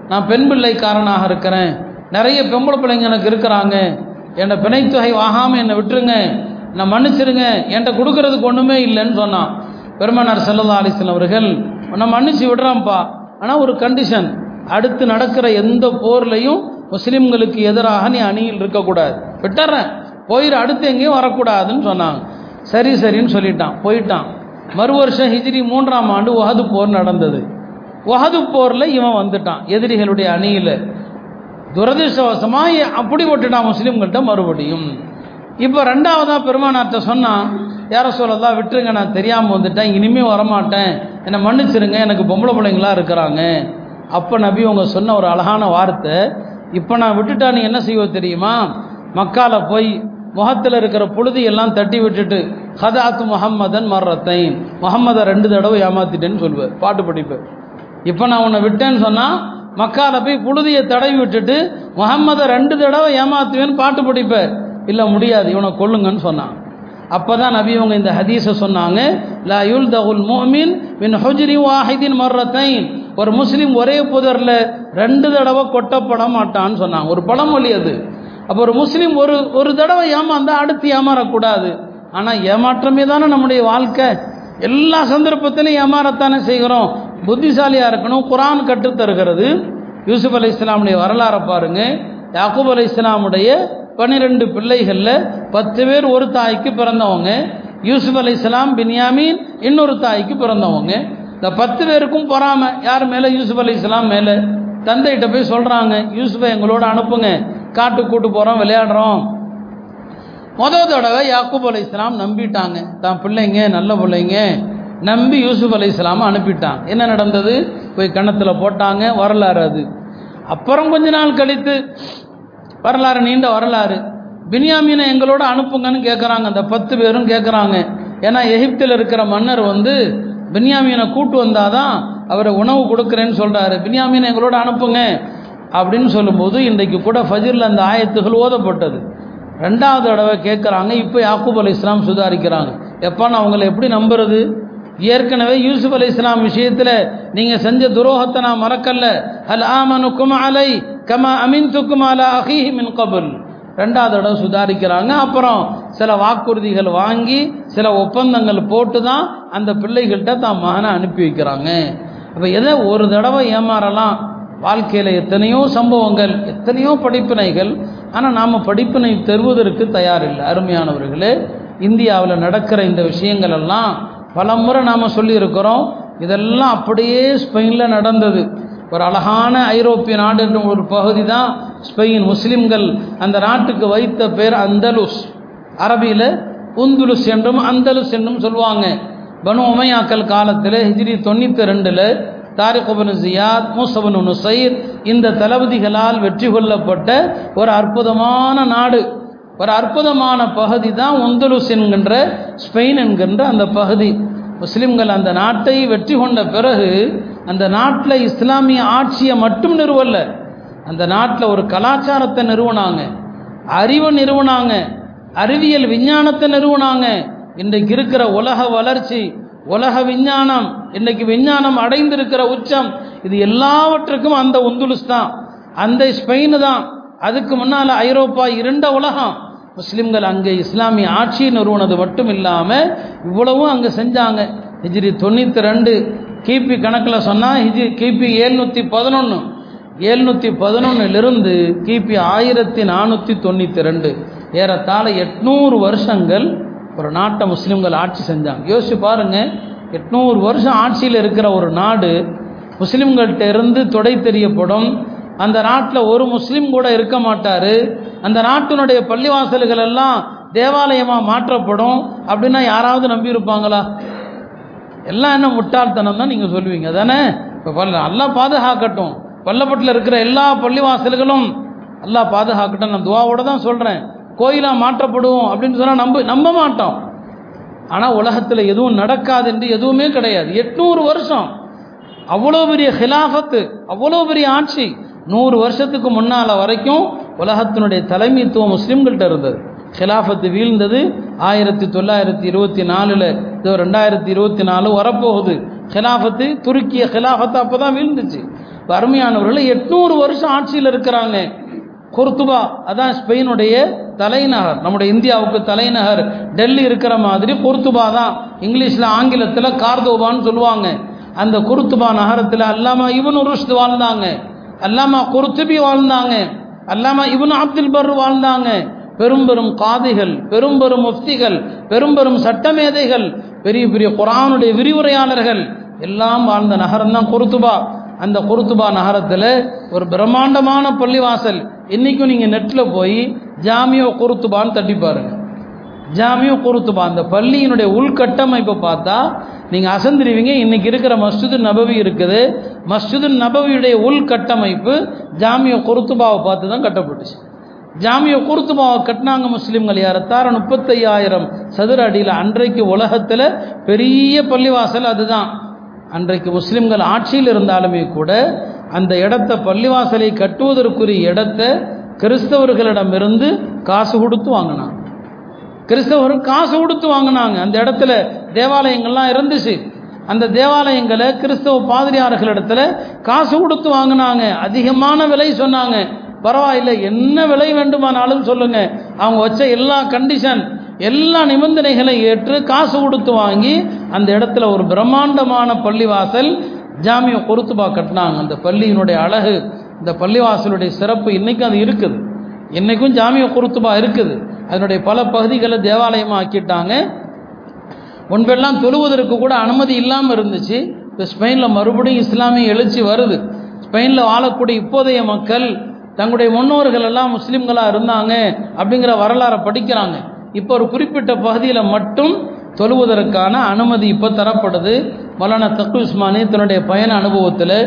நான் பெண் பிள்ளைக்காரனாக இருக்கிறேன். நிறைய பொம்பளை பிள்ளைங்க எனக்கு இருக்கிறாங்க. என்னை பிணைத்தொகை வாகாமல் என்னை விட்டுருங்க. நான் மன்னிச்சிருங்க என்கிட்ட கொடுக்கறதுக்கு ஒன்றுமே இல்லைன்னு சொன்னான். பெருமனார் செல்லல்லா அலிஸ்லாம் அவர்கள் நான் மன்னிச்சு விடுறான்ப்பா. ஆனால் ஒரு கண்டிஷன் அடுத்து நடக்கிற எந்த போர்லையும் முஸ்லீம்களுக்கு எதிராக நீ அணியில் இருக்கக்கூடாது. விட்டுறேன். போயிடு அடுத்து எங்கேயும் வரக்கூடாதுன்னு சொன்னாங்க. சரி சரின்னு சொல்லிட்டான். போயிட்டான். மறு வருஷம் ஹிஜ்ரி மூன்றாம் ஆண்டு ஒஹது போர் நடந்தது. ஒஹது போரில் இவன் வந்துட்டான் எதிரிகளுடைய அணியில். துரதிருஷ்டவசமாக அப்படி விட்டுட்டான் முஸ்லீம்கள்ட்ட மறுபடியும்? இப்போ ரெண்டாவதாக பெருமானார்கிட்ட சொன்னான் யார சொல்லலாம் விட்டுருங்க நான் தெரியாமல் வந்துட்டேன். இனிமேல் வரமாட்டேன். என்னை மன்னிச்சிருங்க. எனக்கு பொம்பளை பிள்ளைங்களா இருக்கிறாங்க. அப்போ நபி உங்கள் சொன்ன ஒரு அழகான வார்த்தை இப்போ நான் விட்டுட்டா நீ என்ன செய்வ தெரியுமா? மக்கால போய் முகத்தில் இருக்கிற புழுதி எல்லாம் தட்டி விட்டுட்டு ஹதாத்து முகம்மதன் மர்றத்தை முகம்மதை ரெண்டு தடவை ஏமாத்திட்டேன்னு சொல்லுவேன் பாட்டு படிப்பேன் இப்போ நான் உன்னை விட்டேன்னு சொன்னால் மக்கால போய் புழுதியை தடவி விட்டுட்டு முகம்மதை ரெண்டு தடவை ஏமாத்துவேன்னு பாட்டு படிப்பேன் இல்லை முடியாது இவனை கொல்லுங்கன்னு சொன்னான். அப்போ தான் நபி இவங்க இந்த ஹதீஸை சொன்னாங்க லா யுல் தகுல் மோமின் மின் ஹுஜ்ரி வாஹிதின் மர்ரத்தைன். ஒரு முஸ்லீம் ஒரே புதரில் ரெண்டு தடவை கொட்டப்பட மாட்டான்னு சொன்னாங்க ஒரு பழமொழி அது. அப்போ ஒரு முஸ்லீம் ஒரு ஒரு தடவை ஏமாந்தா அடுத்து ஏமாறக்கூடாது. ஆனால் ஏமாற்றமே தானே நம்முடைய வாழ்க்கை. எல்லா சந்தர்ப்பத்திலையும் ஏமாறத்தானே செய்கிறோம். புத்திசாலியாக இருக்கணும் குரான் கற்றுத்தருகிறது. யூசுப் அலி இஸ்லாமுடைய வரலாறை பாருங்க. யாக்கூப் அலி இஸ்லாமுடைய பன்னிரெண்டு பிள்ளைகளில் பத்து பேர் ஒரு தாய்க்கு பிறந்தவங்க. யூசுப் அலி இஸ்லாம் பின்யாமீன் இன்னொரு தாய்க்கு பிறந்தவங்க. இந்த பத்து பேருக்கும் பொறாம. யார் மேலே? யூசுப் அலி இஸ்லாம் மேலே. தந்தைகிட்ட போய் சொல்கிறாங்க யூசுஃபை எங்களோட அனுப்புங்க. காட்டு கூட்டு போகிறோம் விளையாடுறோம். முதல் தடவை யாக்கூப் அலி இஸ்லாம் நம்பிட்டாங்க. தான் பிள்ளைங்க நல்ல பிள்ளைங்க. நம்பி யூசுப் அலி இஸ்லாமை அனுப்பிட்டாங்க. என்ன நடந்தது? போய் கணத்தில் போட்டாங்க வரலாறு அது. அப்புறம் கொஞ்ச நாள் கழித்து வரலாறு நீண்ட வரலாறு. பின்யாமீனை எங்களோட அனுப்புங்கன்னு கேட்குறாங்க அந்த பத்து பேரும் கேட்குறாங்க ஏன்னா எகிப்தில் இருக்கிற மன்னர் வந்து பின்யாமீனை கூட்டு வந்தாதான் அவரை உணவு கொடுக்குறேன்னு சொல்கிறாரு பின்யாமீனை எங்களோட அனுப்புங்க அப்படின்னு சொல்லும்போது இன்றைக்கு கூட ஃபஜிரில் அந்த ஆயத்துகள் ஓதப்பட்டது. ரெண்டாவது தடவை கேட்குறாங்க இப்போ யாக்கூப் அலி இஸ்லாம் சுதாரிக்கிறாங்க. எப்போ நான் அவங்களை எப்படி நம்புறது? ஏற்கனவே யூசுப் அலி இஸ்லாம் விஷயத்தில் நீங்கள் செஞ்ச துரோகத்தை நான் மறக்கல்ல அல் ஆமனுக்கும் அலை கமா அமின் துக்கும் அலா அஹிஹி மின் கபுல். ரெண்டாவது தடவை சுதாரிக்கிறாங்க. அப்புறம் சில வாக்குறுதிகள் வாங்கி சில ஒப்பந்தங்கள் போட்டு தான் அந்த பிள்ளைகள்கிட்ட தான் மகனை அனுப்பி வைக்கிறாங்க. அப்போ எதை ஒரு தடவை ஏமாறலாம்? வாழ்க்கையில் எத்தனையோ சம்பவங்கள் எத்தனையோ படிப்பினைகள். ஆனால் நாம் படிப்பினை தருவதற்கு தயாரில்லை. அருமையானவர்களே இந்தியாவில் நடக்கிற இந்த விஷயங்கள் எல்லாம் பல முறை நாம் சொல்லியிருக்கிறோம். இதெல்லாம் அப்படியே ஸ்பெயினில் நடந்தது. ஒரு அழகான ஐரோப்பிய நாடு என்ற ஒரு பகுதி தான் ஸ்பெயின். முஸ்லிம்கள் அந்த நாட்டுக்கு வைத்த பேர் அந்தலுஸ். அரபியில் உந்துலுஸ் என்றும் அந்தலுஸ் என்றும் சொல்லுவாங்க. பனு உமையாக்கல் காலத்தில் ஹிஜ்ரி தொண்ணூற்றி ரெண்டில் தாரிகுபனு ஜியாத் மூசபனு நுசைர் இந்த தளபதிகளால் வெற்றி கொள்ளப்பட்ட ஒரு அற்புதமான நாடு. ஒரு அற்புதமான பகுதி தான் ஒந்தலுஸ் என்கின்ற ஸ்பெயின் என்கின்ற அந்த பகுதி. முஸ்லிம்கள் அந்த நாட்டை வெற்றி கொண்ட பிறகு அந்த நாட்டில் இஸ்லாமிய ஆட்சியை மட்டும் நிறுவல. அந்த நாட்டில் ஒரு கலாச்சாரத்தை நிறுவனாங்க. அறிவை நிறுவனாங்க. அறிவியல் விஞ்ஞானத்தை நிறுவனாங்க. இன்றைக்கு இருக்கிற உலக வளர்ச்சி உலக விஞ்ஞானம் இன்றைக்கு விஞ்ஞானம் அடைந்திருக்கிற உச்சம் இது எல்லாவற்றுக்கும் அந்த உந்துலுஸ் தான். அந்த ஸ்பெயின் தான். அதுக்கு முன்னால் ஐரோப்பா இருண்ட உலகம். முஸ்லிம்கள் அங்கே இஸ்லாமிய ஆட்சி நிறுவனது மட்டும் இல்லாமல் இவ்வளவும் அங்கே செஞ்சாங்க. ஹிஜ்ரி தொண்ணூற்றி ரெண்டு. கிபி கணக்கில் சொன்னால் ஹிஜி கிபி ஏழ்நூற்றி பதினொன்று ஏழ்நூற்றி பதினொன்னுலிருந்து கிபி ஆயிரத்தி நானூற்றி தொண்ணூற்றி ரெண்டு. ஏறத்தாழ எட்நூறு வருஷங்கள் ஒரு நாட்டை முஸ்லீம்கள் ஆட்சி செஞ்சாங்க. யோசிச்சு பாருங்கள் எட்நூறு வருஷம் ஆட்சியில் இருக்கிற ஒரு நாடு முஸ்லீம்கள்கிட்ட இருந்து தொடை தெரியப்படும். அந்த நாட்டில் ஒரு முஸ்லீம் கூட இருக்க மாட்டார். அந்த நாட்டினுடைய பள்ளிவாசல்கள் எல்லாம் தேவாலயமாக மாற்றப்படும் அப்படின்னா யாராவது நம்பியிருப்பாங்களா? எல்லாம் என்ன முட்டாள்தனம் தான் நீங்கள் சொல்லுவீங்க. தானே இப்போ பல்ல நல்லா பாதுகாக்கட்டும். பள்ளப்பட்டில் இருக்கிற எல்லா பள்ளிவாசல்களும் நல்லா பாதுகாக்கட்டும். நான் துவாவோட தான் சொல்கிறேன் கோயிலாக மாற்றப்படுவோம் அப்படின்னு சொன்னால் நம்ப நம்ப மாட்டோம். ஆனால் உலகத்தில் எதுவும் நடக்காது என்று எதுவுமே கிடையாது. எட்நூறு வருஷம். அவ்வளோ பெரிய ஹிலாஃபத்து அவ்வளோ பெரிய ஆட்சி. நூறு வருஷத்துக்கு முன்னால் வரைக்கும் உலகத்தினுடைய தலைமைத்துவம் முஸ்லீம்கள்கிட்ட இருந்தது. ஹிலாஃபத்து வீழ்ந்தது. ஆயிரத்தி தொள்ளாயிரத்தி இருபத்தி நாலில் இதோ ரெண்டாயிரத்தி இருபத்தி நாலு வரப்போகுது. ஹிலாஃபத்து துருக்கிய ஹிலாஃபத்து அப்போ தான் வீழ்ந்துச்சு வறுமையானவர்கள் எட்நூறு வருஷம் ஆட்சியில் இருக்கிறாங்க. குர்துபா அதான் ஸ்பெயினுடைய தலைநகர். நம்முடைய இந்தியாவுக்கு தலைநகர். டெல்லி இருக்கிற மாதிரி குர்துபா தான். இங்கிலீஷில் ஆங்கிலத்தில் கார்தோபான்னு சொல்லுவாங்க. அந்த குருத்துபா நகரத்தில் அல்லாமல் இவனு ருஷ்து வாழ்ந்தாங்க. அல்லாமா குருத்துபி வாழ்ந்தாங்க. அல்லாமா இவனு அப்துல் பர் வாழ்ந்தாங்க. பெரும் பெரும் காதிகள் பெரும் பெரும் முஃப்திகள் பெரும் பெரும் சட்டமேதைகள் பெரிய பெரிய குரானுடைய விரிவுரையாளர்கள் எல்லாம் வாழ்ந்த நகரம் தான் குருத்துபா அந்த குருத்துபா நகரத்தில் ஒரு பிரம்மாண்டமான பள்ளிவாசல். இன்றைக்கும் நீங்கள் நெட்டில் போய் ஜாமியோ குருத்துபான்னு தட்டி பாருங்க. ஜாமியோ குருத்துபா அந்த பள்ளியினுடைய உள்கட்டமைப்பை பார்த்தா நீங்கள் அசந்திருவீங்க. இன்னைக்கு இருக்கிற மஸ்ஜிது நபவி இருக்குது. மஸ்ஜிது நபவியுடைய உள்கட்டமைப்பு ஜாமியோ குருத்துபாவை பார்த்து தான் கட்டப்பட்டுச்சு. ஜாமிய குருத்துபாவை கட்டினாங்க முஸ்லீம்கள் யாரத்தார முப்பத்தையாயிரம் சதுர அடியில் அன்றைக்கு உலகத்தில் பெரிய பள்ளிவாசல் அதுதான். அன்றைக்கு முஸ்லீம்கள் ஆட்சியில் இருந்தாலுமே கூட அந்த இடத்த பள்ளிவாசலை கட்டுவதற்குரிய இடத்த கிறிஸ்தவர்களிடமிருந்து காசு கொடுத்து வாங்கினாங்க. கிறிஸ்தவர் காசு கொடுத்து வாங்கினாங்க. அந்த இடத்துல தேவாலயங்கள்லாம் இருந்துச்சு. அந்த தேவாலயங்களை கிறிஸ்தவ பாதிரியார்களிடத்துல காசு கொடுத்து வாங்கினாங்க. அதிகமான விலை சொன்னாங்க. பரவாயில்லை என்ன விலை வேண்டுமானாலும் சொல்லுங்க. அவங்க வச்ச எல்லா கண்டிஷன் எல்லா நிபந்தனைகளை ஏற்று காசு கொடுத்து வாங்கி அந்த இடத்துல ஒரு பிரம்மாண்டமான பள்ளிவாசல் ஜாமிய பொருத்துபா கட்டினாங்க. அந்த பள்ளியினுடைய அழகு இந்த பள்ளிவாசலுடைய சிறப்பு இன்னைக்கும் அது இருக்குது. இன்னைக்கும் ஜாமிய குருத்துபா இருக்குது. அதனுடைய பல பகுதிகளை தேவாலயமாக ஆக்கிட்டாங்க முன்பெல்லாம் தொழுவதற்கு கூட அனுமதி இல்லாமல் இருந்துச்சு. இப்போ ஸ்பெயினில் மறுபடியும் இஸ்லாமிய எழுச்சி வருது. ஸ்பெயினில் வாழக்கூடிய இப்போதைய மக்கள் தங்களுடைய முன்னோர்கள் எல்லாம் முஸ்லீம்களாக இருந்தாங்க அப்படிங்கிற வரலாறை படிக்கிறாங்க. இப்போ ஒரு குறிப்பிட்ட பகுதியில் மட்டும் தொழுவதற்கான அனுமதி இப்போ தரப்படுது. மௌலானா தக்கு உஸ்மானி தன்னுடைய பயண அனுபவத்தில்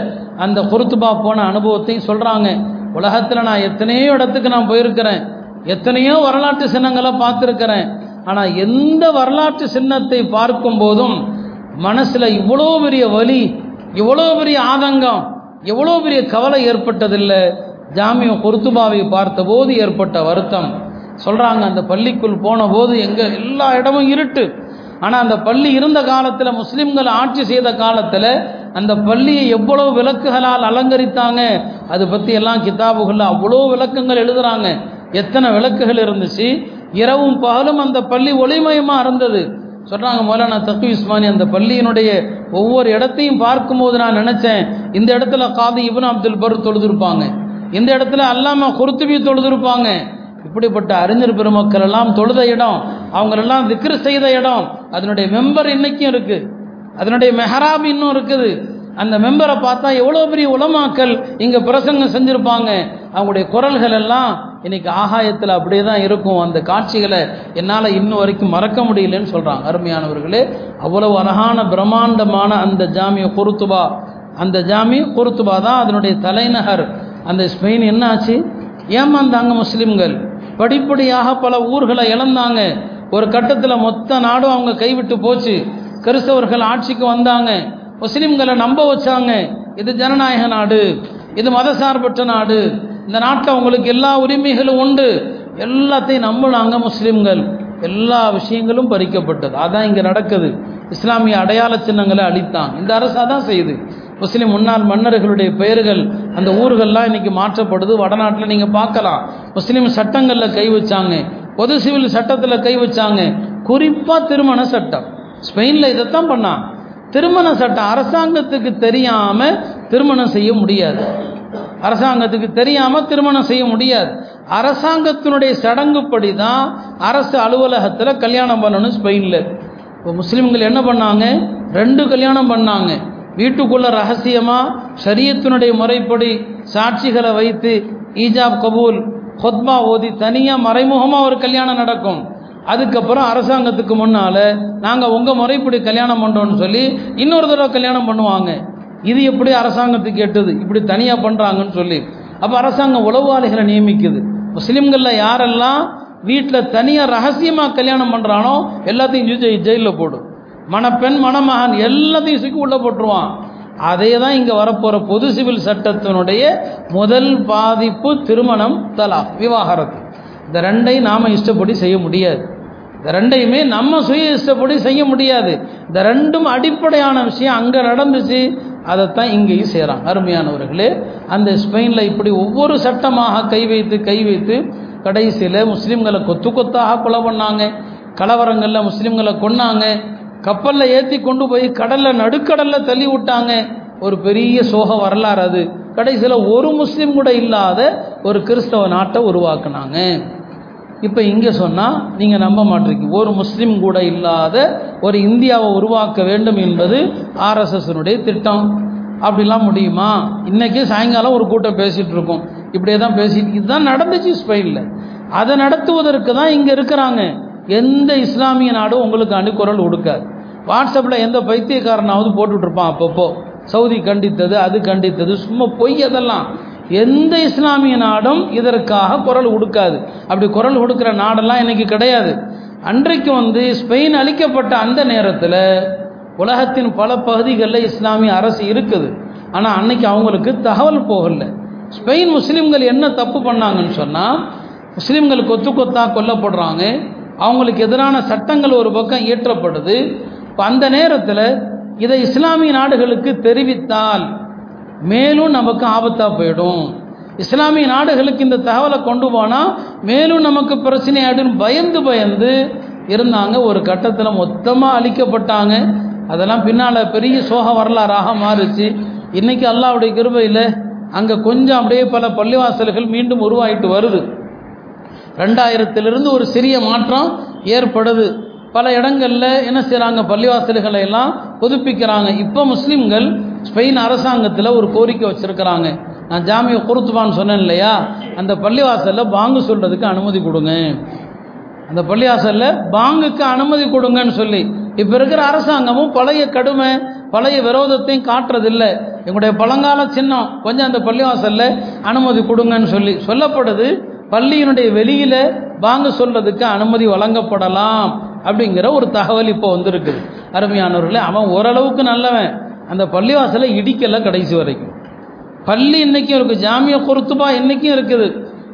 அந்த குருத்துபா போன அனுபவத்தையும் சொல்கிறாங்க உலகத்தில் நான் எத்தனையோ இடத்துக்கு நான் போயிருக்கிறேன். எத்தனையோ வரலாற்று சின்னங்களை பார்த்துருக்கிறேன். ஆனால் எந்த வரலாற்று சின்னத்தை பார்க்கும் போதும் மனசில் இவ்வளோ பெரிய வலி இவ்வளோ பெரிய ஆதங்கம் எவ்வளோ பெரிய கவலை ஏற்பட்டதில்லை. ஜாமிய குருத்துபாவை பார்த்தபோது ஏற்பட்ட வருத்தம். சொல்கிறாங்க அந்த பள்ளிக்குள் போன போது எங்கே எல்லா இடமும் இருட்டு. ஆனால் அந்த பள்ளி இருந்த காலத்தில் முஸ்லீம்கள் ஆட்சி செய்த காலத்தில் அந்த பள்ளியை எவ்வளோ விளக்குகளால் அலங்கரித்தாங்க அது பற்றி எல்லாம் கிதாபுகளில் அவ்வளோ விளக்கங்கள் எழுதுகிறாங்க எத்தனை விளக்குகள் இருந்துச்சு? இரவும் பகலும் அந்த பள்ளி ஒளிமயமாக இருந்தது. சொல்கிறாங்க மௌலானா தக்கு இஸ்மானி அந்த பள்ளியினுடைய ஒவ்வொரு இடத்தையும் பார்க்கும்போது நான் நினச்சேன் இந்த இடத்துல காதி இபன் அப்துல் பர் தொழுதுருப்பாங்க. இந்த இடத்துல அல்லாம குருத்துபி தொழுதுருப்பாங்க. இப்படிப்பட்ட அறிஞர் பெருமக்கள் எல்லாம் தொழுத இடம் அவங்களெல்லாம் விக்ரு செய்த இடம். அதனுடைய மெம்பர் இன்னைக்கும் இருக்குது அதனுடைய மெஹராப் இன்னும் இருக்குது. அந்த மெம்பரை பார்த்தா எவ்வளோ பெரிய உலமாக்கல் இங்கே பிரசங்கம் செஞ்சுருப்பாங்க. அவங்களுடைய குரல்கள் எல்லாம் இன்னைக்கு ஆகாயத்தில் அப்படியே தான் இருக்கும். அந்த காட்சிகளை என்னால் இன்னும் வரைக்கும் மறக்க முடியலன்னு சொல்கிறாங்க அருமையானவர்களே அவ்வளவு அழகான பிரம்மாண்டமான அந்த ஜாமிய குருத்துபா. அந்த ஜாமி குருத்துபா தான் அதனுடைய தலைநகர். அந்த ஸ்பெயின் என்னாச்சு ஏமாந்தாங்க முஸ்லீம்கள். படிப்படியாக பல ஊர்களை இழந்தாங்க. ஒரு கட்டத்தில் மொத்த நாடும் அவங்க கைவிட்டு போச்சு. கிறிஸ்தவர்கள் ஆட்சிக்கு வந்தாங்க. முஸ்லீம்களை நம்ப வச்சாங்க. இது ஜனநாயக நாடு. இது மதசார்பற்ற நாடு. இந்த நாட்டில் உங்களுக்கு எல்லா உரிமைகளும் உண்டு. எல்லாத்தையும் நம்பினாங்க முஸ்லீம்கள். எல்லா விஷயங்களும் பறிக்கப்பட்டது. அதான் இங்கே நடக்குது. இஸ்லாமிய அடையாள சின்னங்களை அளித்தான் இந்த அரசு அதான் செய்யுது. முஸ்லீம் முன்னாள் மன்னர்களுடைய பெயர்கள் அந்த ஊர்கள்லாம் இன்னைக்கு மாற்றப்படுது. வடநாட்டில் நீங்கள் பார்க்கலாம். முஸ்லீம் சட்டங்களில் கை வச்சாங்க. பொது சிவில் சட்டத்தில் கை வச்சாங்க. குறிப்பாக திருமண சட்டம். ஸ்பெயினில் இதைத்தான் பண்ணான். திருமண சட்டம் அரசாங்கத்துக்கு தெரியாமல் திருமணம் செய்ய முடியாது. அரசாங்கத்துக்கு தெரியாமல் திருமணம் செய்ய முடியாது. அரசாங்கத்தினுடைய சடங்குப்படி தான் அரசு அலுவலகத்தில் கல்யாணம் பண்ணணும் ஸ்பெயினில். இப்போ முஸ்லீம்கள் என்ன பண்ணாங்க? ரெண்டு கல்யாணம் பண்ணாங்க. வீட்டுக்குள்ள ரகசியமாக சரியத்தினுடைய முறைப்படி சாட்சிகளை வைத்து ஈஜாப் கபூல் ஹொத்மா ஓதி தனியாக மறைமுகமாக ஒரு கல்யாணம் நடக்கும். அதுக்கப்புறம் அரசாங்கத்துக்கு முன்னால் நாங்கள் உங்கள் முறைப்படி கல்யாணம் பண்ணுறோன்னு சொல்லி இன்னொரு தடவை கல்யாணம் பண்ணுவாங்க. இது எப்படி அரசாங்கத்துக்கு எட்டுது இப்படி தனியாக பண்ணுறாங்கன்னு சொல்லி. அப்போ அரசாங்கம் உளவாளிகளை நியமிக்குது. முஸ்லீம்களில் யாரெல்லாம் வீட்டில் தனியாக ரகசியமாக கல்யாணம் பண்ணுறானோ எல்லாத்தையும் ஜெய் ஜெயிலில் போடும் மணப்பெண் மணமகன் எல்லாத்தையும் சுக்கி உள்ளே போட்டுருவான். அதே தான் இங்கே வரப்போகிற பொது சிவில் சட்டத்தினுடைய முதல் பாதிப்பு திருமணம் தலா விவாகரத்து. இந்த ரெண்டையும் நாம் இஷ்டப்படி செய்ய முடியாது. இந்த ரெண்டையுமே நம்ம சுய இஷ்டப்படி செய்ய முடியாது. இந்த ரெண்டும் அடிப்படையான விஷயம். அங்கே நடந்துச்சு அதைத்தான் இங்கேயும் செய்கிறாங்க அருமையானவர்களே அந்த ஸ்பெயினில் இப்படி ஒவ்வொரு சட்டமாக கை வைத்து கை வைத்து கடைசியில் முஸ்லீம்களை கொத்து கொத்தாக கொலை பண்ணாங்க. கலவரங்களில் முஸ்லீம்களை கொன்னாங்க. கப்பலில் ஏற்றி கொண்டு போய் கடலில் நடுக்கடலில் தள்ளி விட்டாங்க. ஒரு பெரிய சோக வரலாறு அது. கடைசியில் ஒரு முஸ்லீம் கூட இல்லாத ஒரு கிறிஸ்தவ நாட்டை உருவாக்குனாங்க. இப்போ இங்கே சொன்னால் நீங்கள் நம்ப மாட்டீங்க. ஒரு முஸ்லீம் கூட இல்லாத ஒரு இந்தியாவை உருவாக்க வேண்டும் என்பது ஆர்எஸ்எஸ்னுடைய திட்டம். அப்படிலாம் முடியுமா? இன்றைக்கி சாயங்காலம் ஒரு கூட்டம் பேசிகிட்டு இருக்கோம். இப்படியே தான் பேசிட்டு இதுதான் நடந்துச்சு ஸ்பெயினில். அதை நடத்துவதற்கு தான் இங்கே இருக்கிறாங்க. எந்த இஸ்லாமிய நாடும் உங்களுக்கு அணுக்குரல் கொடுக்காது வாட்ஸ்அப்பில் எந்த பைத்தியக்காரனாவது போட்டுட்ருப்பான் அப்பப்போ. சவுதி கண்டித்தது அது கண்டித்தது. சும்மா பொய் அதெல்லாம். எந்த இஸ்லாமிய நாடும் இதற்காக குரல் கொடுக்காது அப்படி குரல் கொடுக்குற நாடெல்லாம் இன்னைக்கு கிடையாது. அன்றைக்கு வந்து ஸ்பெயின் அளிக்கப்பட்ட அந்த நேரத்தில் உலகத்தின் பல பகுதிகளில் இஸ்லாமிய அரசு இருக்குது. ஆனால் அன்னைக்கு அவங்களுக்கு தகவல் போகல. ஸ்பெயின் முஸ்லீம்கள் என்ன தப்பு பண்ணாங்கன்னு சொன்னால் முஸ்லீம்கள் கொத்து கொத்தாக கொல்லப்படுறாங்க. அவங்களுக்கு எதிரான சட்டங்கள் ஒரு பக்கம் இயற்றப்படுது. இப்போ அந்த நேரத்தில் இதை இஸ்லாமிய நாடுகளுக்கு தெரிவித்தால் மேலும் நமக்கு ஆபத்தாக போயிடும். இஸ்லாமிய நாடுகளுக்கு இந்த தகவலை கொண்டு போனால் மேலும் நமக்கு பிரச்சனை ஆயிடும். பயந்து பயந்து இருந்தாங்க. ஒரு கட்டத்தில் மொத்தமாக அழிக்கப்பட்டாங்க. அதெல்லாம் பின்னால் பெரிய சோக வரலாறாக மாறுச்சு. இன்றைக்கி அல்லாவுடைய கிருபையில் அங்கே கொஞ்சம் அப்படியே பல பள்ளிவாசல்கள் மீண்டும் உருவாயிட்டு வருது. ரெண்டாயிரத்திலிருந்து ஒரு சிறிய மாற்றம் ஏற்படுது. பல இடங்களில் என்ன செய்கிறாங்க பள்ளிவாசல்களை எல்லாம் புதுப்பிக்கிறாங்க. இப்போ முஸ்லீம்கள் ஸ்பெயின் அரசாங்கத்தில் ஒரு கோரிக்கை வச்சுருக்கிறாங்க. நான் ஜாமிய குருத்துவான்னு சொன்னேன் இல்லையா? அந்த பள்ளிவாசலில் பாங்கு சொல்கிறதுக்கு அனுமதி கொடுங்க. அந்த பள்ளிவாசலில் பாங்குக்கு அனுமதி கொடுங்கன்னு சொல்லி. இப்போ இருக்கிற அரசாங்கமும் பழைய கடுமை பழைய விரோதத்தையும் காட்டுறதில்லை. எங்களுடைய பழங்கால சின்னம் கொஞ்சம் அந்த பள்ளிவாசலில் அனுமதி கொடுங்கன்னு சொல்லி. சொல்லப்படுது பள்ளியினுடைய வெளியில் பாங்கு சொல்றதுக்கு அனுமதி வழங்கப்படலாம். அப்படிங்கிற ஒரு தகவல் இப்போ வந்திருக்குது. அருமையானவர்களே அவன் ஓரளவுக்கு நல்லவன். அந்த பள்ளிவாசலை இடிக்கல கடைசி வரைக்கும். பள்ளி இன்னைக்கும் இருக்குது ஜாமிய குருத்துபா இன்னைக்கும் இருக்குது.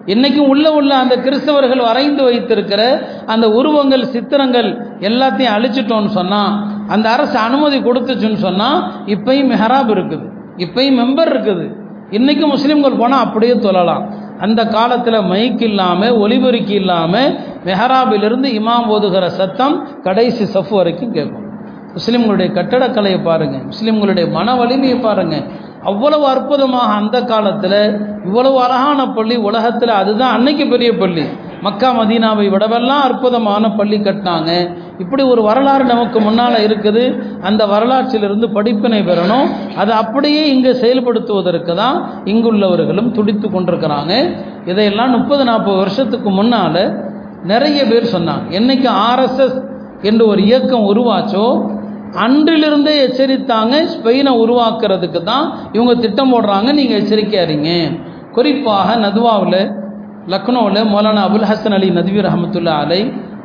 இன்னைக்கும் உள்ள உள்ள அந்த கிறிஸ்தவர்கள் வரைந்து வைத்திருக்கிற அந்த உருவங்கள் சித்திரங்கள் எல்லாத்தையும் அழிச்சிட்டோன்னு சொன்னால் அந்த அரசு அனுமதி கொடுத்துச்சுன்னு சொன்னால் இப்பையும் மெஹராப் இருக்குது. இப்பையும் மெம்பர் இருக்குது. இன்னைக்கு முஸ்லீம்கள் போனால் அப்படியே தொழலாம். அந்த காலத்தில் மைக் இல்லாமல் ஒலிபெருக்கி இல்லாமல் மெஹராபிலிருந்து இமாம் ஓதுகிற சத்தம் கடைசி சஃப் வரைக்கும் கேட்கும். முஸ்லீம்களுடைய கட்டடக்கலையை பாருங்கள் முஸ்லீம்களுடைய மன வலிமையை பாருங்கள் அவ்வளவு அற்புதமாக அந்த காலத்தில் இவ்வளவு அழகான பள்ளி உலகத்தில் அதுதான் அன்னைக்கு பெரிய பள்ளி. மக்கா மதீனாவை விடவெல்லாம் அற்புதமான பள்ளி கட்டினாங்க. இப்படி ஒரு வரலாறு நமக்கு முன்னால் இருக்குது. அந்த வரலாற்றிலிருந்து படிப்பினை பெறணும். அதை அப்படியே இங்கே செயல்படுத்துவதற்கு தான் இங்குள்ளவர்களும் துடித்து கொண்டிருக்கிறாங்க. இதையெல்லாம் முப்பது நாற்பது வருஷத்துக்கு முன்னால் நிறைய பேர் சொன்னாங்க. என்னைக்கு ஆர்எஸ்எஸ் என்று ஒரு இயக்கம் உருவாச்சோ அன்றிலிருந்தே எச்சரித்தாங்க. ஸ்பெயினை உருவாக்குறதுக்கு தான் இவங்க திட்டம் போடுறாங்க. நீங்கள் எச்சரிக்கையாரீங்க குறிப்பாக நதுவாவில் லக்னோவில் மௌலானா அபுல் ஹசன் அலி நதுவீர் ரஹமத்துல்லா அலை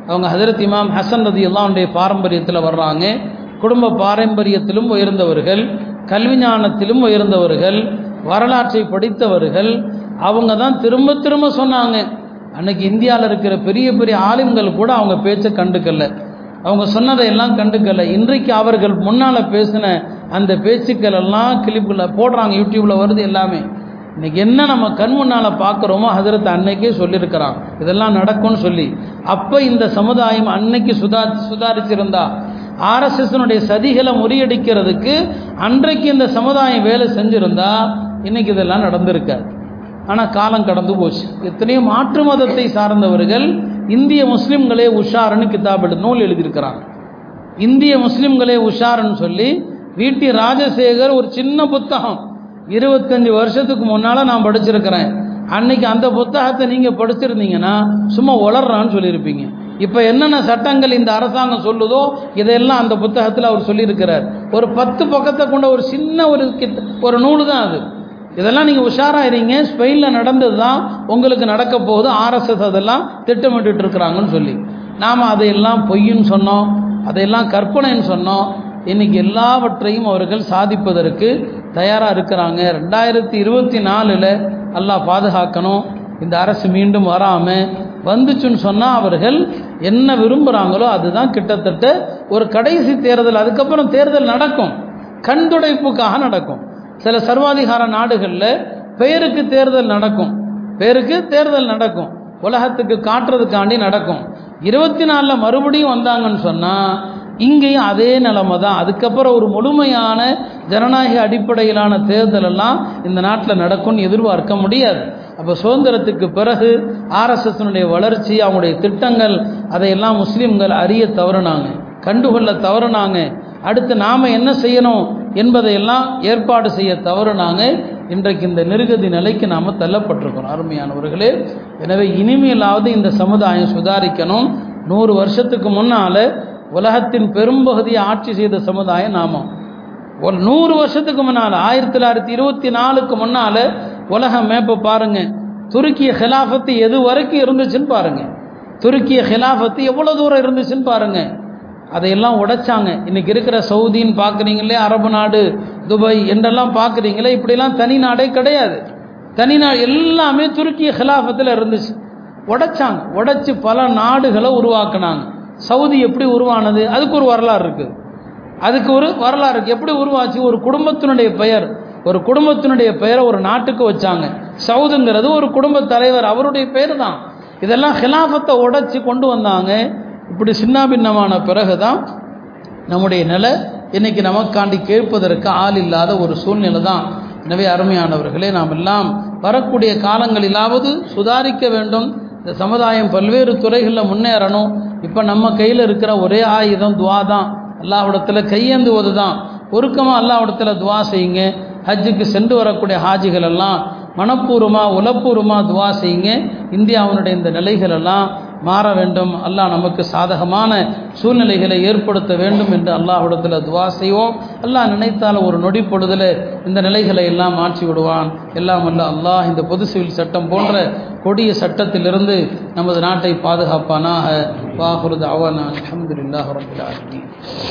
அவங்க ஹசரத் இமாம் ஹசன் ரதி அல்லாவுடைய பாரம்பரியத்தில் வர்றாங்க. குடும்ப பாரம்பரியத்திலும் உயர்ந்தவர்கள் கல்வி ஞானத்திலும் உயர்ந்தவர்கள் வரலாற்றை படித்தவர்கள் அவங்க தான் திரும்ப திரும்ப சொன்னாங்க. அன்னைக்கு இந்தியாவில் இருக்கிற பெரிய பெரிய ஆலிம்கள் கூட அவங்க பேச்சை கண்டுக்கல. அவங்க சொன்னதை எல்லாம் கண்டுக்கல. இன்றைக்கு அவர்கள் முன்னால் பேசின அந்த பேச்சுக்கள் எல்லாம் கிளிப்பில் போடுறாங்க யூடியூப்பில் வருது எல்லாமே. இன்னைக்கு என்ன நம்ம கண் முன்னால் பார்க்குறோமோ ஹதரத் அன்னைக்கே சொல்லியிருக்கிறான். இதெல்லாம் நடக்கும்னு சொல்லி. அப்போ இந்த சமுதாயம் அன்னைக்கு சுதா சுதாரிச்சிருந்தா. ஆர்எஸ்எஸ்னுடைய சதிகளை முறியடிக்கிறதுக்கு அன்றைக்கு இந்த சமுதாயம் வேலை செஞ்சுருந்தா இன்னைக்கு இதெல்லாம் நடந்திருக்காது. ஆனால் காலம் கடந்து போச்சு. எத்தனையோ மாற்று மதத்தை சார்ந்தவர்கள் இந்திய முஸ்லிம்களே உஷாருன்னு கிதாப் நூல் எழுதியிருக்கிறாங்க. இந்திய முஸ்லிம்களே உஷாருன்னு சொல்லி வீட்டி ராஜசேகர் ஒரு சின்ன புத்தகம். இருபத்தஞ்சு வருஷத்துக்கு முன்னால் நான் படிச்சிருக்கிறேன். அன்னைக்கு அந்த புத்தகத்தை நீங்கள் படிச்சிருந்தீங்கன்னா சும்மா உளர்றான்னு சொல்லியிருப்பீங்க. இப்போ என்னென்ன சட்டங்கள் இந்த அரசாங்கம் சொல்லுதோ இதையெல்லாம் அந்த புத்தகத்தில் அவர் சொல்லியிருக்கிறார். ஒரு பத்து பக்கத்தை கொண்ட ஒரு சின்ன ஒரு கிட்ட ஒரு நூல் தான் அது. இதெல்லாம் நீங்கள் உஷாராயிருங்க. ஸ்பெயினில் நடந்தது தான் உங்களுக்கு நடக்க போகுது. ஆர்எஸ்எஸ் அதெல்லாம் திட்டமிட்டு இருக்கிறாங்கன்னு சொல்லி. நாம் அதையெல்லாம் பொய்ன்னு சொன்னோம். அதையெல்லாம் கற்பனைன்னு சொன்னோம். இன்னைக்கு எல்லாவற்றையும் அவர்கள் சாதிப்பதற்கு தயாராக இருக்கிறாங்க. ரெண்டாயிரத்தி இருபத்தி நாலில் அல்லாஹ் பாதுகாக்கணும். இந்த அரசு மீண்டும் வராமல் வந்துச்சுன்னு சொன்னால் அவர்கள் என்ன விரும்புகிறாங்களோ அதுதான் கிட்டத்தட்ட ஒரு கடைசி தேர்தல். அதுக்கப்புறம் தேர்தல் நடக்கும். கண்துடைப்புக்காக நடக்கும். சில சர்வாதிகார நாடுகளில் பெயருக்கு தேர்தல் நடக்கும். பேருக்கு தேர்தல் நடக்கும். உலகத்துக்கு காட்டுறதுக்காண்டி நடக்கும். இருபத்தி நாலில் மறுபடியும் வந்தாங்கன்னு சொன்னால் இங்கேயும் அதே நிலைமை தான் அதுக்கப்புறம் ஒரு முழுமையான ஜனநாயக அடிப்படையிலான தேர்தல் எல்லாம் இந்த நாட்டில் நடக்கும்னு எதிர்பார்க்க முடியாது. அப்போ சுதந்திரத்துக்கு பிறகு ஆர்எஸ்எஸ்னுடைய வளர்ச்சி அவங்களுடைய திட்டங்கள் அதையெல்லாம் முஸ்லீம்கள் அறிய தவறுனாங்க. கண்டுகொள்ள தவறுனாங்க. அடுத்து நாம் என்ன செய்யணும் என்பதையெல்லாம் ஏற்பாடு செய்ய தவறுனாங்க. இன்றைக்கு இந்த நிருகதி நிலைக்கு நாம் தள்ளப்பட்டிருக்கிறோம். அருமையானவர்களே எனவே இனிமேலாவது இந்த சமுதாயம் சுதாரிக்கணும். நூறு வருஷத்துக்கு முன்னால் உலகத்தின் பெரும்பகுதியை ஆட்சி செய்த சமுதாயம் நாம. ஒரு நூறு வருஷத்துக்கு முன்னால் ஆயிரத்தி தொள்ளாயிரத்தி இருபத்தி நாலுக்கு முன்னால் உலக மேப்பை பாருங்க. துருக்கிய ஹிலாஃபத்து எது வரைக்கும் இருந்துச்சுன்னு பாருங்க. துருக்கிய ஹிலாஃபத்து எவ்வளோ தூரம் இருந்துச்சுன்னு பாருங்க. அதையெல்லாம் உடைச்சாங்க. இன்னைக்கு இருக்கிற சவுதின்னு பார்க்குறீங்களே அரபு நாடு துபாய் என்றெல்லாம் பார்க்குறீங்களே இப்படிலாம் தனி நாடே கிடையாது. தனி நாடு எல்லாமே துருக்கிய ஹிலாஃபத்தில் இருந்துச்சு. உடைச்சாங்க. உடைச்சி பல நாடுகளை உருவாக்குனாங்க. சவுதி எப்படி உருவானது? அதுக்கு ஒரு வரலாறு இருக்குது அதுக்கு ஒரு வரலாறு இருக்குது எப்படி உருவாச்சு? ஒரு குடும்பத்தினுடைய பெயர். ஒரு குடும்பத்தினுடைய பெயரை ஒரு நாட்டுக்கு வச்சாங்க. சவுதுங்கிறது ஒரு குடும்ப தலைவர். அவருடைய பெயர் தான் இதெல்லாம் ஹிலாஃபத்தை உடைச்சி கொண்டு வந்தாங்க. இப்படி சின்னாபின்னமான பிறகு தான் நம்முடைய நிலை இன்னைக்கு நமக்காண்டி கேட்பதற்கு ஆள் இல்லாத ஒரு சூழ்நிலை தான் எனவே அருமையானவர்களே நாம் எல்லாம் வரக்கூடிய காலங்களிலாவது சுதாரிக்க வேண்டும். இந்த சமுதாயம் பல்வேறு துறைகளில் முன்னேறணும். இப்போ நம்ம கையில் இருக்கிற ஒரே ஆயுதம் துவா தான் அல்லாஹிடத்தில் கையேந்துவது தான் ஒருக்கமாக அல்லாஹிடத்தில் துவா செய்யுங்க. ஹஜ்ஜுக்கு சென்று வரக்கூடிய ஹாஜிகள் எல்லாம் மனப்பூர்வமாக உலப்பூர்வமாக துவா செய்யுங்க. இந்தியாவினுடைய இந்த நிலைகள் எல்லாம் மாற வேண்டும். அல்லாஹ் நமக்கு சாதகமான சூழ்நிலைகளை ஏற்படுத்த வேண்டும் என்று அல்லாஹ்விடத்தில் துவா செய்வோம். அல்லாஹ் நினைத்தால் ஒரு நொடி பொழுதில் இந்த நிலைகளை எல்லாம் மாற்றி விடுவான். எல்லாம் அல்ல அல்லாஹ் இந்த பொது சிவில் சட்டம் போன்ற கொடிய சட்டத்திலிருந்து நமது நாட்டை பாதுகாப்பானாக. வாகுருது அவன் அலமதுல்லாஹ் ரபுல்லாஹி